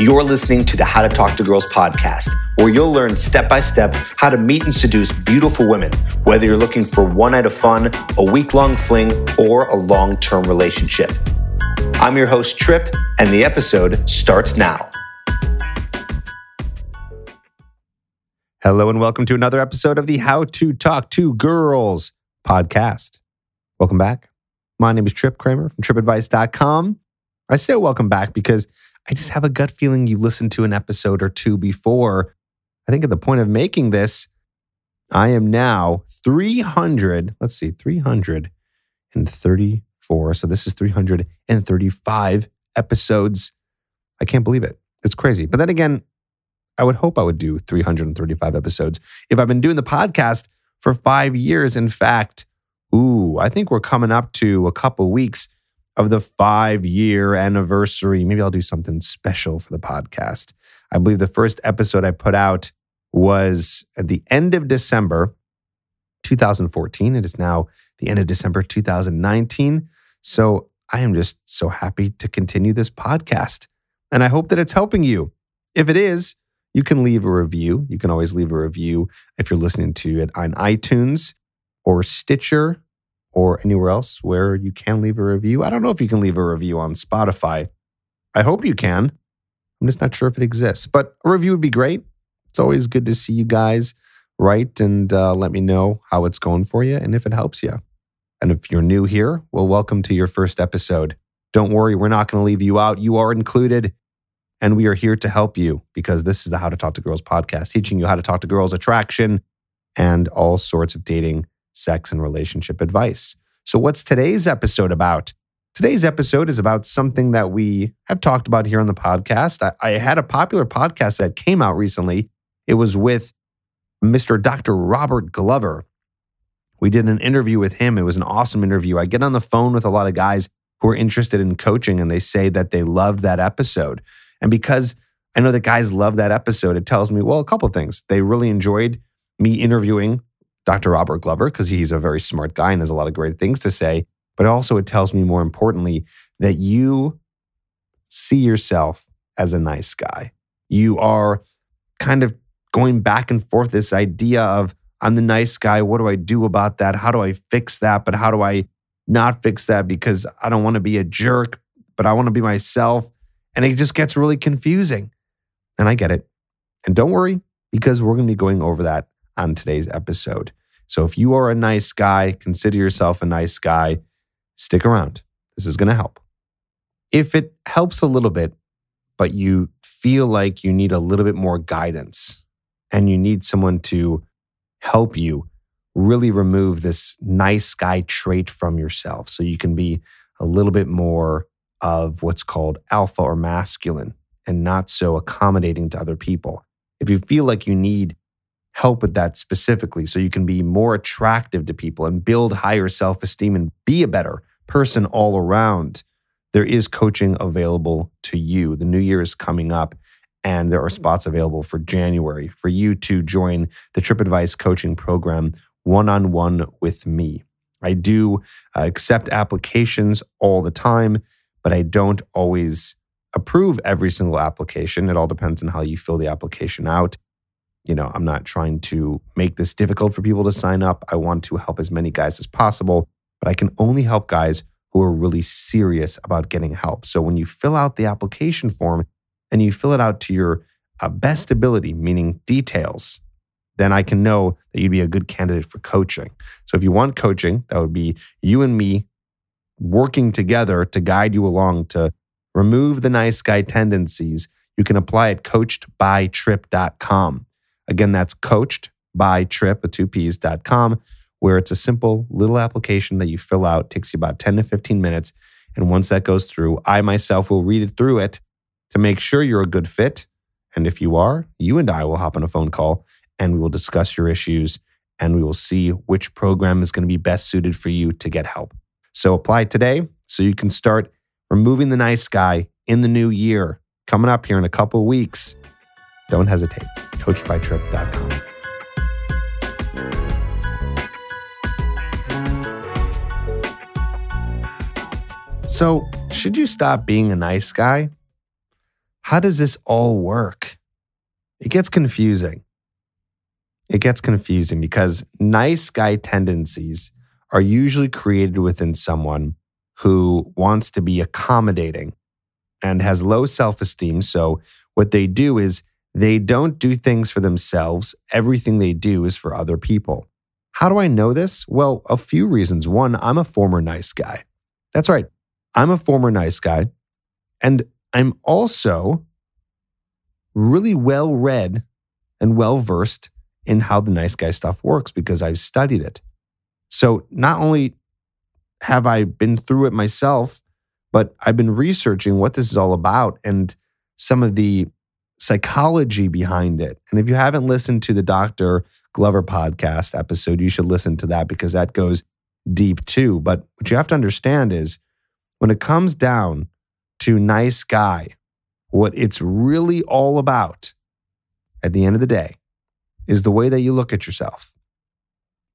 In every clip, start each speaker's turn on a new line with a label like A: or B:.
A: You're listening to the How to Talk to Girls podcast, where you'll learn step by step how to meet and seduce beautiful women, whether you're looking for one night of fun, a week long fling, or a long term relationship. I'm your host, Tripp, and the episode starts now. Hello, and welcome to another episode of the How to Talk to Girls podcast. Welcome back. My name is Tripp Kramer from trippadvice.com. I say welcome back because I just have a gut feeling you listened to an episode or two before. I think at the point of making this, I am now 300, let's see, 334. So this is 335 episodes. I can't believe it. It's crazy. But then again, I would hope I would do 335 episodes. If I've been doing the podcast for five years, in fact, Ooh, I think we're coming up to a couple weeks of the five year anniversary. Maybe I'll do something special for the podcast. I believe the first episode I put out was at the end of December 2014. It is now the end of December 2019. So I am just so happy to continue this podcast. And I hope that it's helping you. If it is, you can leave a review. You can always leave a review if you're listening to it on iTunes or Stitcher or anywhere else where you can leave a review. I don't know if you can leave a review on Spotify. I hope you can. I'm just not sure if it exists, but a review would be great. It's always good to see you guys write and uh, let me know how it's going for you and if it helps you. And if you're new here, well, welcome to your first episode. Don't worry, we're not going to leave you out. You are included. And we are here to help you because this is the How to Talk to Girls podcast, teaching you how to talk to girls, attraction, and all sorts of dating sex, and relationship advice. So, what's today's episode about? Today's episode is about something that we have talked about here on the podcast. I, I had a popular podcast that came out recently. It was with Mr. Dr. Robert Glover. We did an interview with him. It was an awesome interview. I get on the phone with a lot of guys who are interested in coaching and they say that they loved that episode. And because I know that guys love that episode, it tells me, well, a couple of things. They really enjoyed me interviewing Dr. Robert Glover because he's a very smart guy and has a lot of great things to say. But also, it tells me more importantly that you see yourself as a nice guy. You are kind of going back and forth this idea of, I'm the nice guy. What do I do about that? How do I fix that? But how do I not fix that because I don't want to be a jerk, but I want to be myself? And it just gets really confusing. And I get it. And don't worry, because we're going to be going over that on today's episode. So if you are a nice guy, consider yourself a nice guy, stick around. This is going to help. If it helps a little bit, but you feel like you need a little bit more guidance and you need someone to help you really remove this nice guy trait from yourself so you can be a little bit more of what's called alpha or masculine and not so accommodating to other people. If you feel like you need help with that specifically so you can be more attractive to people and build higher self esteem and be a better person all around. There is coaching available to you. The new year is coming up, and there are spots available for January for you to join the Tripp Advice coaching program one on one with me. I do uh, accept applications all the time, but I don't always approve every single application. It all depends on how you fill the application out you know, I'm not trying to make this difficult for people to sign up. I want to help as many guys as possible, but I can only help guys who are really serious about getting help. So when you fill out the application form and you fill it out to your uh, best ability, meaning details, then I can know that you'd be a good candidate for coaching. So if you want coaching, that would be you and me working together to guide you along to remove the nice guy tendencies. You can apply at coachedbytripp.com. Again, that's coached by tripp, a two P's.com, where it's a simple little application that you fill out, takes you about 10 to 15 minutes. And once that goes through, I myself will read it through it to make sure you're a good fit. And if you are, you and I will hop on a phone call and we will discuss your issues and we will see which program is going to be best suited for you to get help. So apply today so you can start removing the nice guy in the new year. Coming up here in a couple weeks. Don't hesitate. CoachedByTripp.com. So, should you stop being a nice guy? how does this all work? It gets confusing. It gets confusing because nice guy tendencies are usually created within someone who wants to be accommodating and has low self esteem. So, what they do is they don't do things for themselves. Everything they do is for other people. How do I know this? Well, a few reasons. One, I'm a former nice guy. That's right. I'm a former nice guy. And I'm also really well read and well versed in how the nice guy stuff works because I've studied it. So not only have I been through it myself, but I've been researching what this is all about and some of the psychology behind it. And if you haven't listened to the Dr. Glover podcast episode, you should listen to that because that goes deep too. But what you have to understand is when it comes down to nice guy, what it's really all about at the end of the day is the way that you look at yourself.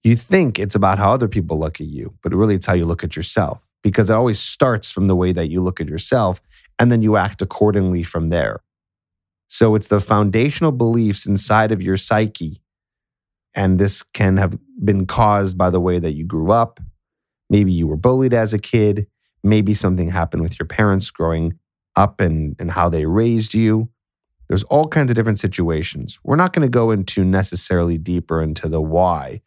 A: You think it's about how other people look at you, but really it's how you look at yourself because it always starts from the way that you look at yourself and then you act accordingly from there. So it's the foundational beliefs inside of your psyche. And this can have been caused by the way that you grew up. Maybe you were bullied as a kid. Maybe something happened with your parents growing up and, and how they raised you. There's all kinds of different situations. We're not going to go into necessarily deeper into the why.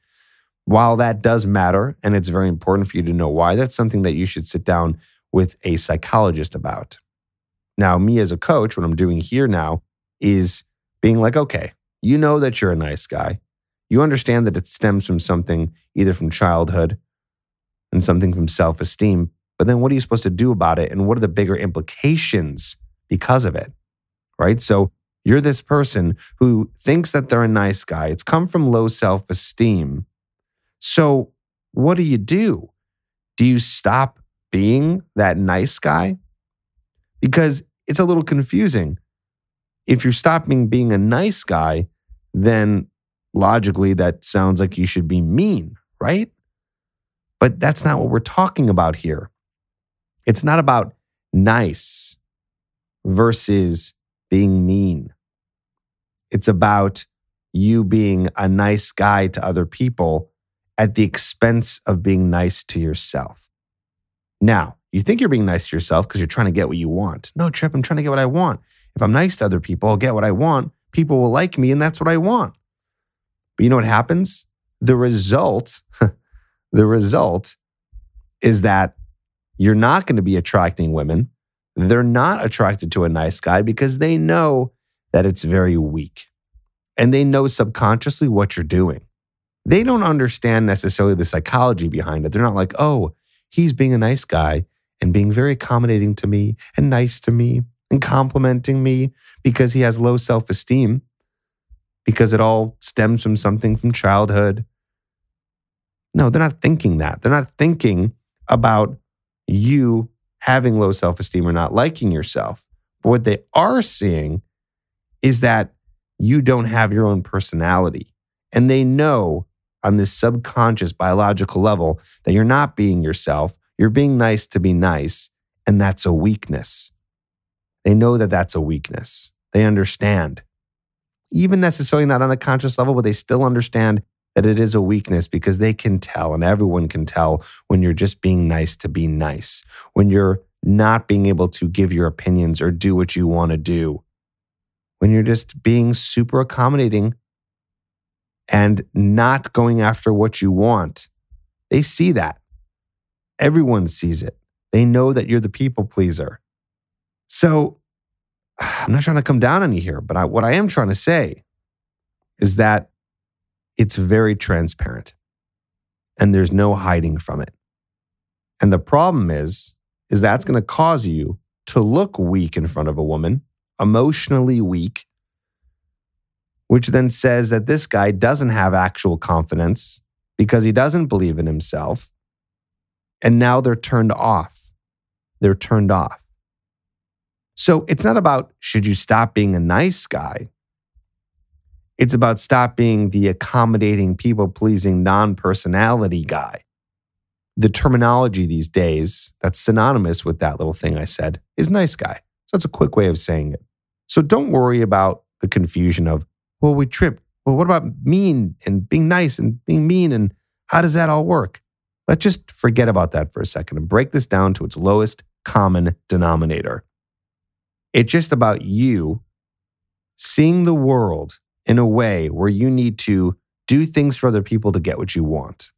A: While that does matter and it's very important for you to know why, that's something that you should sit down with a psychologist about. Now, me as a coach, what I'm doing here now is being like, okay, you know that you're a nice guy. You understand that it stems from something either from childhood and something from self esteem, but then what are you supposed to do about it? And what are the bigger implications because of it? Right. So you're this person who thinks that they're a nice guy. It's come from low self esteem. So what do you do? Do you stop being that nice guy? Because it's a little confusing. If you're stopping being a nice guy, then logically that sounds like you should be mean, right? But that's not what we're talking about here. It's not about nice versus being mean. It's about you being a nice guy to other people at the expense of being nice to yourself. Now, you think you're being nice to yourself because you're trying to get what you want. No, Tripp, I'm trying to get what I want. If I'm nice to other people, I'll get what I want. People will like me, and that's what I want. But you know what happens? The result, the result is that you're not going to be attracting women. They're not attracted to a nice guy because they know that it's very weak. And they know subconsciously what you're doing. They don't understand necessarily the psychology behind it. They're not like, oh, he's being a nice guy and being very accommodating to me and nice to me and complimenting me because he has low self esteem, because it all stems from something from childhood. No, they're not thinking that. They're not thinking about you having low self esteem or not liking yourself. But what they are seeing is that you don't have your own personality. And they know on this subconscious biological level that you're not being yourself. You're being nice to be nice. And that's a weakness. They know that that's a weakness. They understand. Even necessarily not on a conscious level, but they still understand that it is a weakness because they can tell, and everyone can tell when you're just being nice to be nice, when you're not being able to give your opinions or do what you want to do, when you're just being super accommodating and not going after what you want. They see that. Everyone sees it. They know that you're the people pleaser. So I'm not trying to come down on you here, but I, what I am trying to say is that it's very transparent and there's no hiding from it. And the problem is, is that's going to cause you to look weak in front of a woman, emotionally weak, which then says that this guy doesn't have actual confidence because he doesn't believe in himself. And now they're turned off. They're turned off. So it's not about should you stop being a nice guy? It's about stop being the accommodating, people pleasing, non personality guy. The terminology these days that's synonymous with that little thing I said is nice guy. So that's a quick way of saying it. So don't worry about the confusion of, well, we tripped. Well, what about mean and being nice and being mean? And how does that all work? Let's just forget about that for a second and break this down to its lowest common denominator. It's just about you seeing the world in a way where you need to do things for other people to get what you want.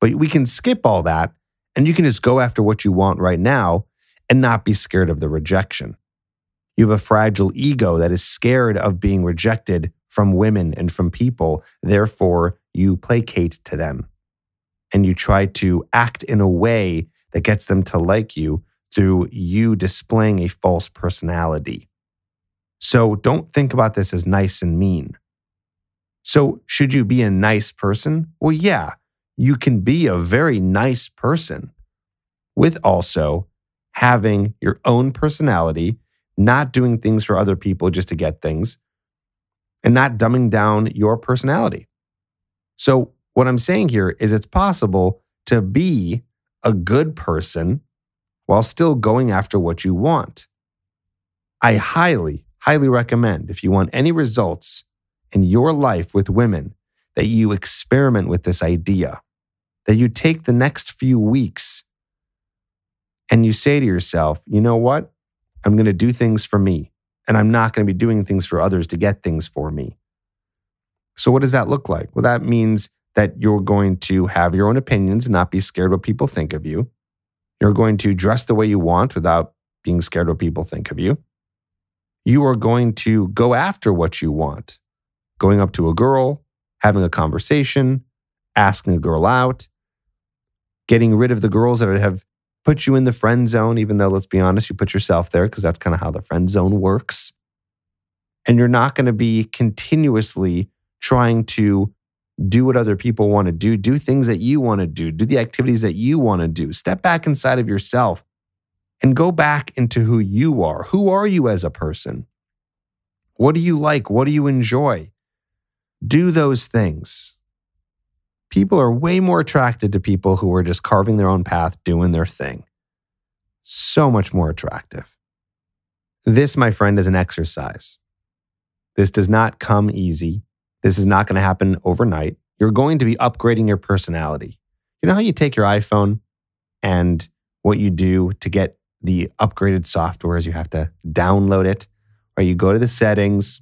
A: But we can skip all that and you can just go after what you want right now and not be scared of the rejection. You have a fragile ego that is scared of being rejected from women and from people. Therefore, you placate to them and you try to act in a way that gets them to like you through you displaying a false personality. So don't think about this as nice and mean. So, should you be a nice person? Well, yeah, you can be a very nice person with also having your own personality, not doing things for other people just to get things, and not dumbing down your personality. So, what I'm saying here is it's possible to be a good person while still going after what you want. I highly, highly recommend if you want any results in your life with women that you experiment with this idea, that you take the next few weeks and you say to yourself, you know what? I'm going to do things for me, and I'm not going to be doing things for others to get things for me. So, what does that look like? Well, that means that you're going to have your own opinions and not be scared what people think of you. You're going to dress the way you want without being scared what people think of you. You are going to go after what you want, going up to a girl, having a conversation, asking a girl out, getting rid of the girls that have put you in the friend zone, even though, let's be honest, you put yourself there because that's kind of how the friend zone works. And you're not going to be continuously trying to do what other people want to do, do things that you want to do, do the activities that you want to do. Step back inside of yourself and go back into who you are. Who are you as a person? What do you like? What do you enjoy? Do those things people are way more attracted to people who are just carving their own path, doing their thing. So much more attractive. This, my friend, is an exercise. This does not come easy. This is not going to happen overnight. You're going to be upgrading your personality. You know how you take your iPhone and what you do to get the upgraded software is you have to download it, or you go to the settings,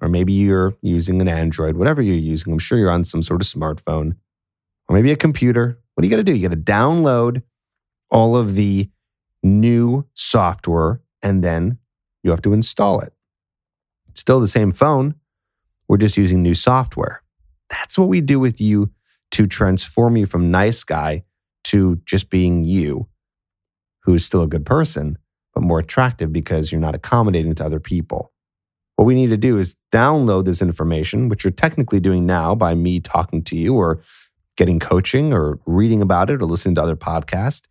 A: or maybe you're using an Android, whatever you're using. I'm sure you're on some sort of smartphone or maybe a computer. What do you got to do? You got to download all of the new software and then you have to install it. It's still the same phone. We're just using new software. That's what we do with you to transform you from nice guy to just being you, who is still a good person, but more attractive because you're not accommodating to other people. What we need to do is download this information, which you're technically doing now by me talking to you or getting coaching or reading about it or listening to other podcasts.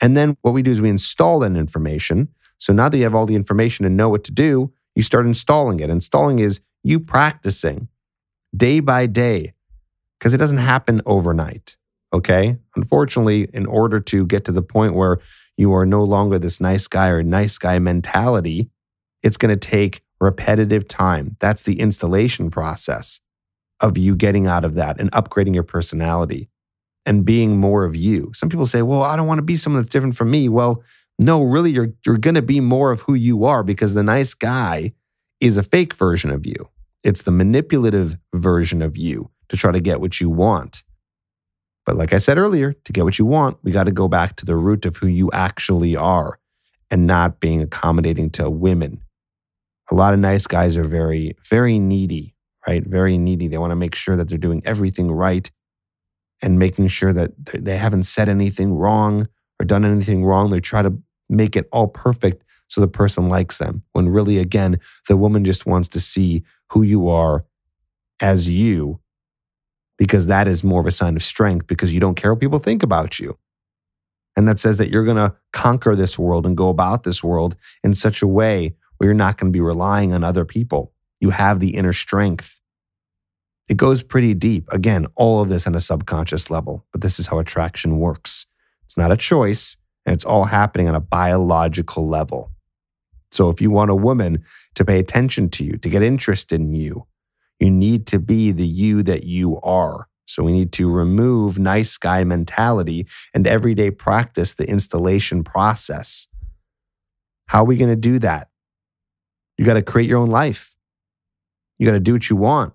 A: And then what we do is we install that information. So now that you have all the information and know what to do, you start installing it. Installing is you practicing day by day because it doesn't happen overnight. Okay. Unfortunately, in order to get to the point where you are no longer this nice guy or nice guy mentality, it's going to take repetitive time. That's the installation process of you getting out of that and upgrading your personality and being more of you. Some people say, well, I don't want to be someone that's different from me. Well, no, really, you're, you're going to be more of who you are because the nice guy is a fake version of you. It's the manipulative version of you to try to get what you want. But like I said earlier, to get what you want, we got to go back to the root of who you actually are and not being accommodating to women a lot of nice guys are very, very needy, right? Very needy. They want to make sure that they're doing everything right and making sure that they haven't said anything wrong or done anything wrong. They try to make it all perfect so the person likes them. When really, again, the woman just wants to see who you are as you because that is more of a sign of strength because you don't care what people think about you. And that says that you're going to conquer this world and go about this world in such a way where you're not going to be relying on other people. You have the inner strength. It goes pretty deep. Again, all of this on a subconscious level, but this is how attraction works. It's not a choice, and it's all happening on a biological level. So if you want a woman to pay attention to you, to get interested in you, you need to be the you that you are. So we need to remove nice guy mentality and everyday practice the installation process. How are we going to do that? You got to create your own life. You got to do what you want.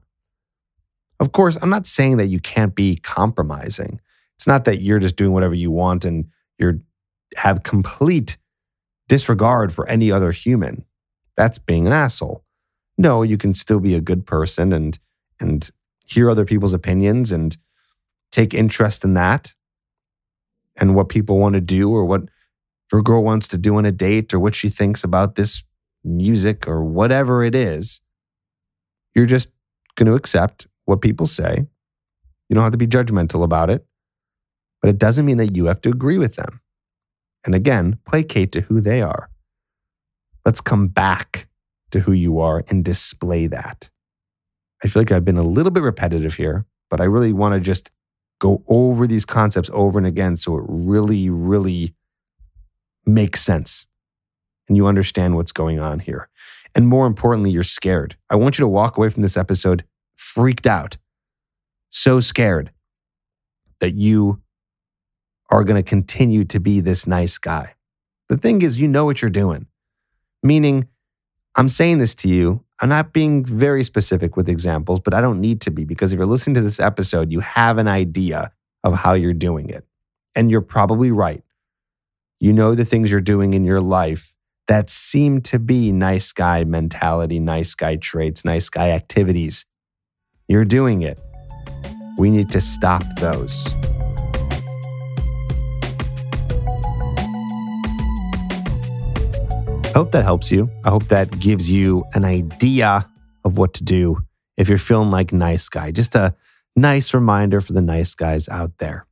A: Of course, I'm not saying that you can't be compromising. It's not that you're just doing whatever you want and you're have complete disregard for any other human. That's being an asshole. No, you can still be a good person and and hear other people's opinions and take interest in that and what people want to do or what your girl wants to do on a date or what she thinks about this music or whatever it is. You're just going to accept what people say. You don't have to be judgmental about it, but it doesn't mean that you have to agree with them. And again, placate to who they are. Let's come back to who you are and display that. I feel like I've been a little bit repetitive here, but I really want to just go over these concepts over and again so it really, really makes sense and you understand what's going on here. And more importantly, you're scared. I want you to walk away from this episode freaked out, so scared that you are going to continue to be this nice guy. The thing is, you know what you're doing. Meaning, I'm saying this to you. I'm not being very specific with examples, but I don't need to be because if you're listening to this episode, you have an idea of how you're doing it. And you're probably right. You know the things you're doing in your life that seem to be nice guy mentality, nice guy traits, nice guy activities. You're doing it. We need to stop those. I hope that helps you. I hope that gives you an idea of what to do if you're feeling like nice guy. Just a nice reminder for the nice guys out there.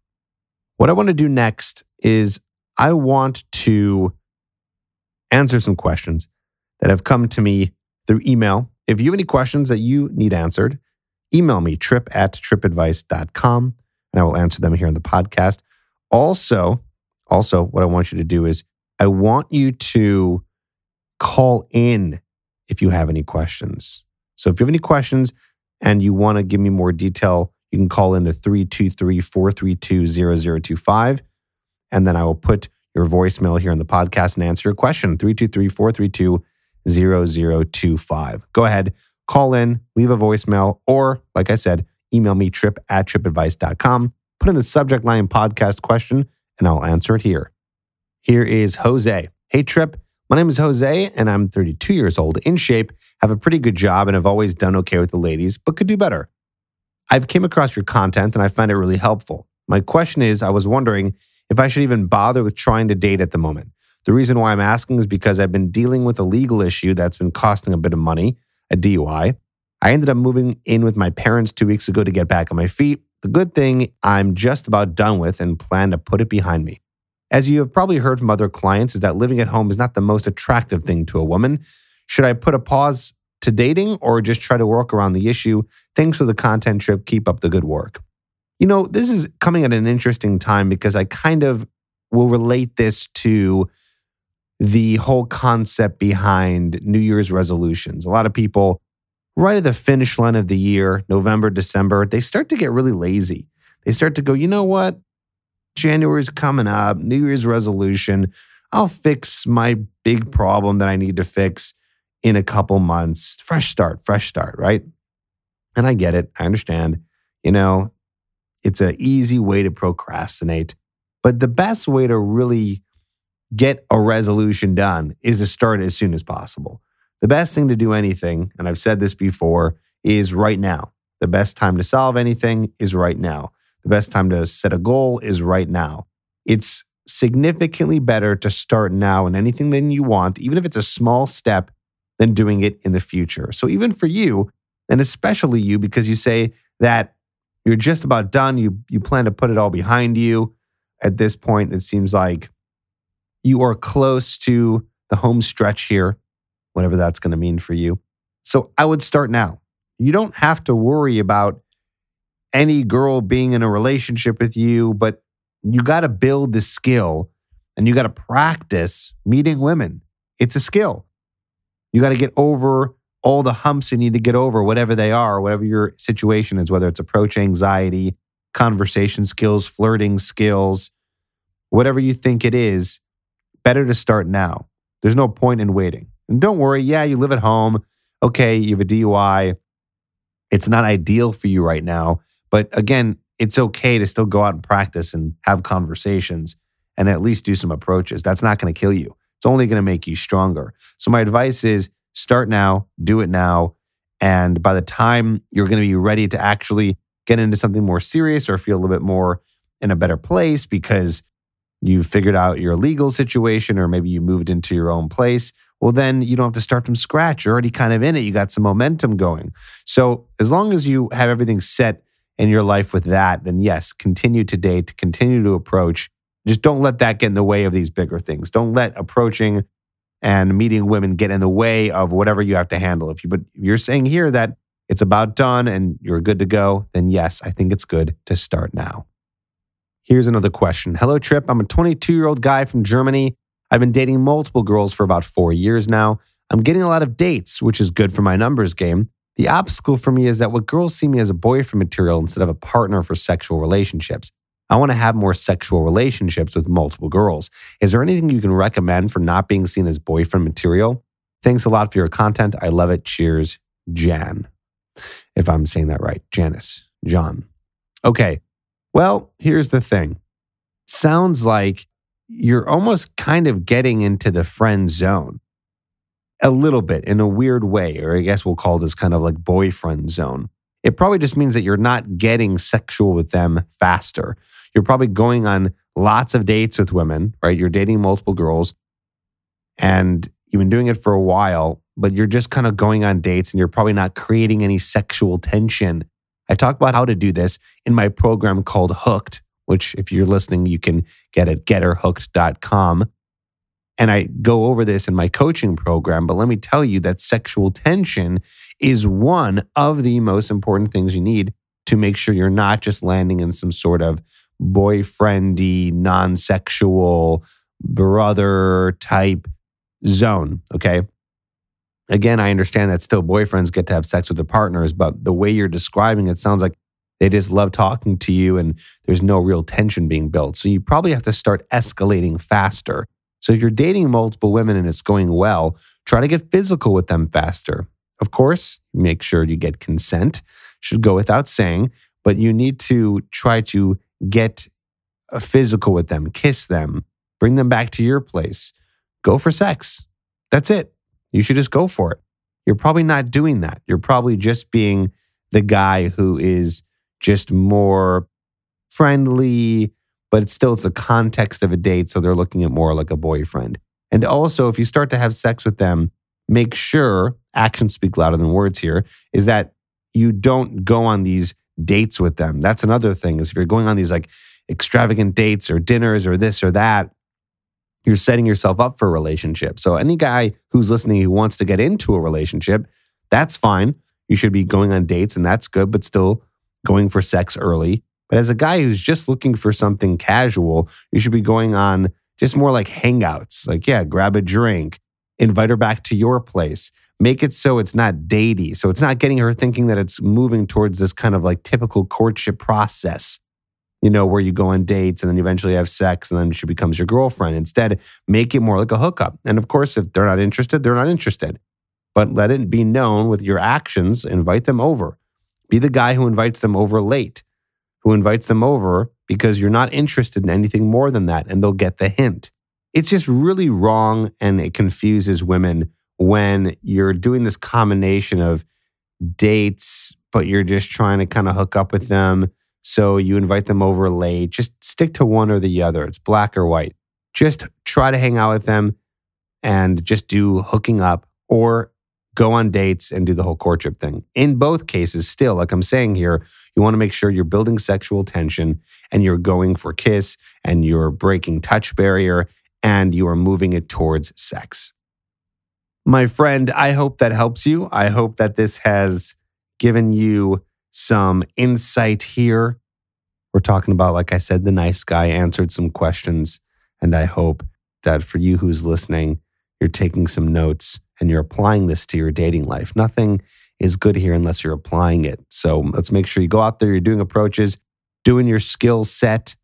A: What I want to do next is I want to answer some questions that have come to me through email. If you have any questions that you need answered, email me tripp at trippadvice.com and I will answer them here on the podcast. Also, also, what I want you to do is I want you to call in if you have any questions. So if you have any questions and you want to give me more detail, you can call in the 323 432 0025. And then I will put your voicemail here in the podcast and answer your question 323 432 0025. Go ahead, call in, leave a voicemail, or like I said, email me tripp at trippadvice.com. Put in the subject line podcast question and I'll answer it here. Here is Jose. Hey, Tripp. My name is Jose and I'm 32 years old, in shape, have a pretty good job, and have always done okay with the ladies, but could do better. I've came across your content and I find it really helpful. My question is I was wondering if I should even bother with trying to date at the moment. The reason why I'm asking is because I've been dealing with a legal issue that's been costing a bit of money, a DUI. I ended up moving in with my parents two weeks ago to get back on my feet. The good thing I'm just about done with and plan to put it behind me. As you have probably heard from other clients, is that living at home is not the most attractive thing to a woman. Should I put a pause to dating or just try to work around the issue? Thanks for the content Tripp. Keep up the good work. You know, this is coming at an interesting time because I kind of will relate this to the whole concept behind New Year's resolutions. A lot of people, right at the finish line of the year, November, December, they start to get really lazy. They start to go, you know what? January's coming up, New Year's resolution. I'll fix my big problem that I need to fix in a couple months. Fresh start, fresh start, right? And I get it. I understand. You know, it's an easy way to procrastinate. But the best way to really get a resolution done is to start as soon as possible. The best thing to do anything, and I've said this before, is right now. The best time to solve anything is right now. The best time to set a goal is right now. It's significantly better to start now in anything that you want, even if it's a small step, than doing it in the future. So, even for you, and especially you, because you say that you're just about done. You you plan to put it all behind you. At this point, it seems like you are close to the home stretch here, whatever that's going to mean for you. So I would start now. You don't have to worry about any girl being in a relationship with you, but you got to build the skill and you got to practice meeting women. It's a skill. You got to get over all the humps you need to get over, whatever they are, whatever your situation is, whether it's approach anxiety, conversation skills, flirting skills, whatever you think it is, better to start now. There's no point in waiting. And don't worry, yeah, you live at home. Okay, you have a DUI. It's not ideal for you right now. But again, it's okay to still go out and practice and have conversations and at least do some approaches. That's not going to kill you. It's only going to make you stronger. So, my advice is start now, do it now. And by the time you're going to be ready to actually get into something more serious or feel a little bit more in a better place because you've figured out your legal situation or maybe you moved into your own place, well, then you don't have to start from scratch. You're already kind of in it. You got some momentum going. So, as long as you have everything set in your life with that, then yes, continue to date, continue to approach. Just don't let that get in the way of these bigger things. Don't let approaching and meeting women get in the way of whatever you have to handle. If you but you're saying here that it's about done and you're good to go, then yes, I think it's good to start now. Here's another question. Hello, Tripp. I'm a 22 year old guy from Germany. I've been dating multiple girls for about four years now. I'm getting a lot of dates, which is good for my numbers game. The obstacle for me is that what girls see me as a boyfriend material instead of a partner for sexual relationships. I want to have more sexual relationships with multiple girls. Is there anything you can recommend for not being seen as boyfriend material? Thanks a lot for your content. I love it. Cheers, Jan. If I'm saying that right, Janice, John. Okay. Well, here's the thing. Sounds like you're almost kind of getting into the friend zone a little bit in a weird way, or I guess we'll call this kind of like boyfriend zone. It probably just means that you're not getting sexual with them faster. You're probably going on lots of dates with women, right? You're dating multiple girls and you've been doing it for a while, but you're just kind of going on dates and you're probably not creating any sexual tension. I talk about how to do this in my program called Hooked, which if you're listening, you can get at getherhooked.com. And I go over this in my coaching program. But let me tell you that sexual tension is one of the most important things you need to make sure you're not just landing in some sort of boyfriendy, non sexual, brother type zone. Okay. Again, I understand that still boyfriends get to have sex with their partners, but the way you're describing it sounds like they just love talking to you and there's no real tension being built. So you probably have to start escalating faster. So if you're dating multiple women and it's going well, try to get physical with them faster. Of course, make sure you get consent, should go without saying, but you need to try to get uh, physical with them, kiss them, bring them back to your place, go for sex. That's it. You should just go for it. You're probably not doing that. You're probably just being the guy who is just more friendly, but it's still it's the context of a date, so they're looking at more like a boyfriend. And also, if you start to have sex with them, make sure actions speak louder than words here. Is that you don't go on these dates with them. That's another thing. Is if you're going on these like extravagant dates or dinners or this or that, you're setting yourself up for a relationship. So any guy who's listening who wants to get into a relationship, that's fine. You should be going on dates and that's good, but still going for sex early. But as a guy who's just looking for something casual, you should be going on just more like hangouts. Like, yeah, grab a drink, invite her back to your place. Make it so it's not datey. So it's not getting her thinking that it's moving towards this kind of like typical courtship process, you know, where you go on dates and then eventually have sex and then she becomes your girlfriend. Instead, make it more like a hookup. And of course, if they're not interested, they're not interested. But let it be known with your actions, invite them over. Be the guy who invites them over late who invites them over because you're not interested in anything more than that, and they'll get the hint. It's just really wrong and it confuses women when you're doing this combination of dates, but you're just trying to kind of hook up with them. So you invite them over late. Just stick to one or the other. It's black or white. Just try to hang out with them and just do hooking up or go on dates and do the whole courtship thing. In both cases, still, like I'm saying here, you want to make sure you're building sexual tension and you're going for kiss and you're breaking touch barrier and you are moving it towards sex. My friend, I hope that helps you. I hope that this has given you some insight here. We're talking about, like I said, the nice guy answered some questions. And I hope that for you who's listening, you're taking some notes and you're applying this to your dating life. Nothing is good here unless you're applying it. So let's make sure you go out there, you're doing approaches, doing your skill set,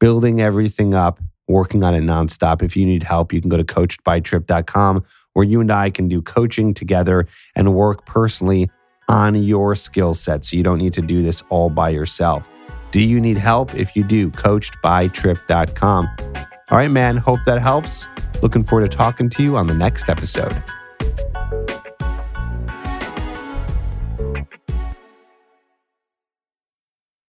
A: building everything up, working on it nonstop. If you need help, you can go to coachedbytripp.com where you and I can do coaching together and work personally on your skill set so you don't need to do this all by yourself. Do you need help? If you do, coachedbytripp.com. All right, man. Hope that helps. Looking forward to talking to you on the next episode.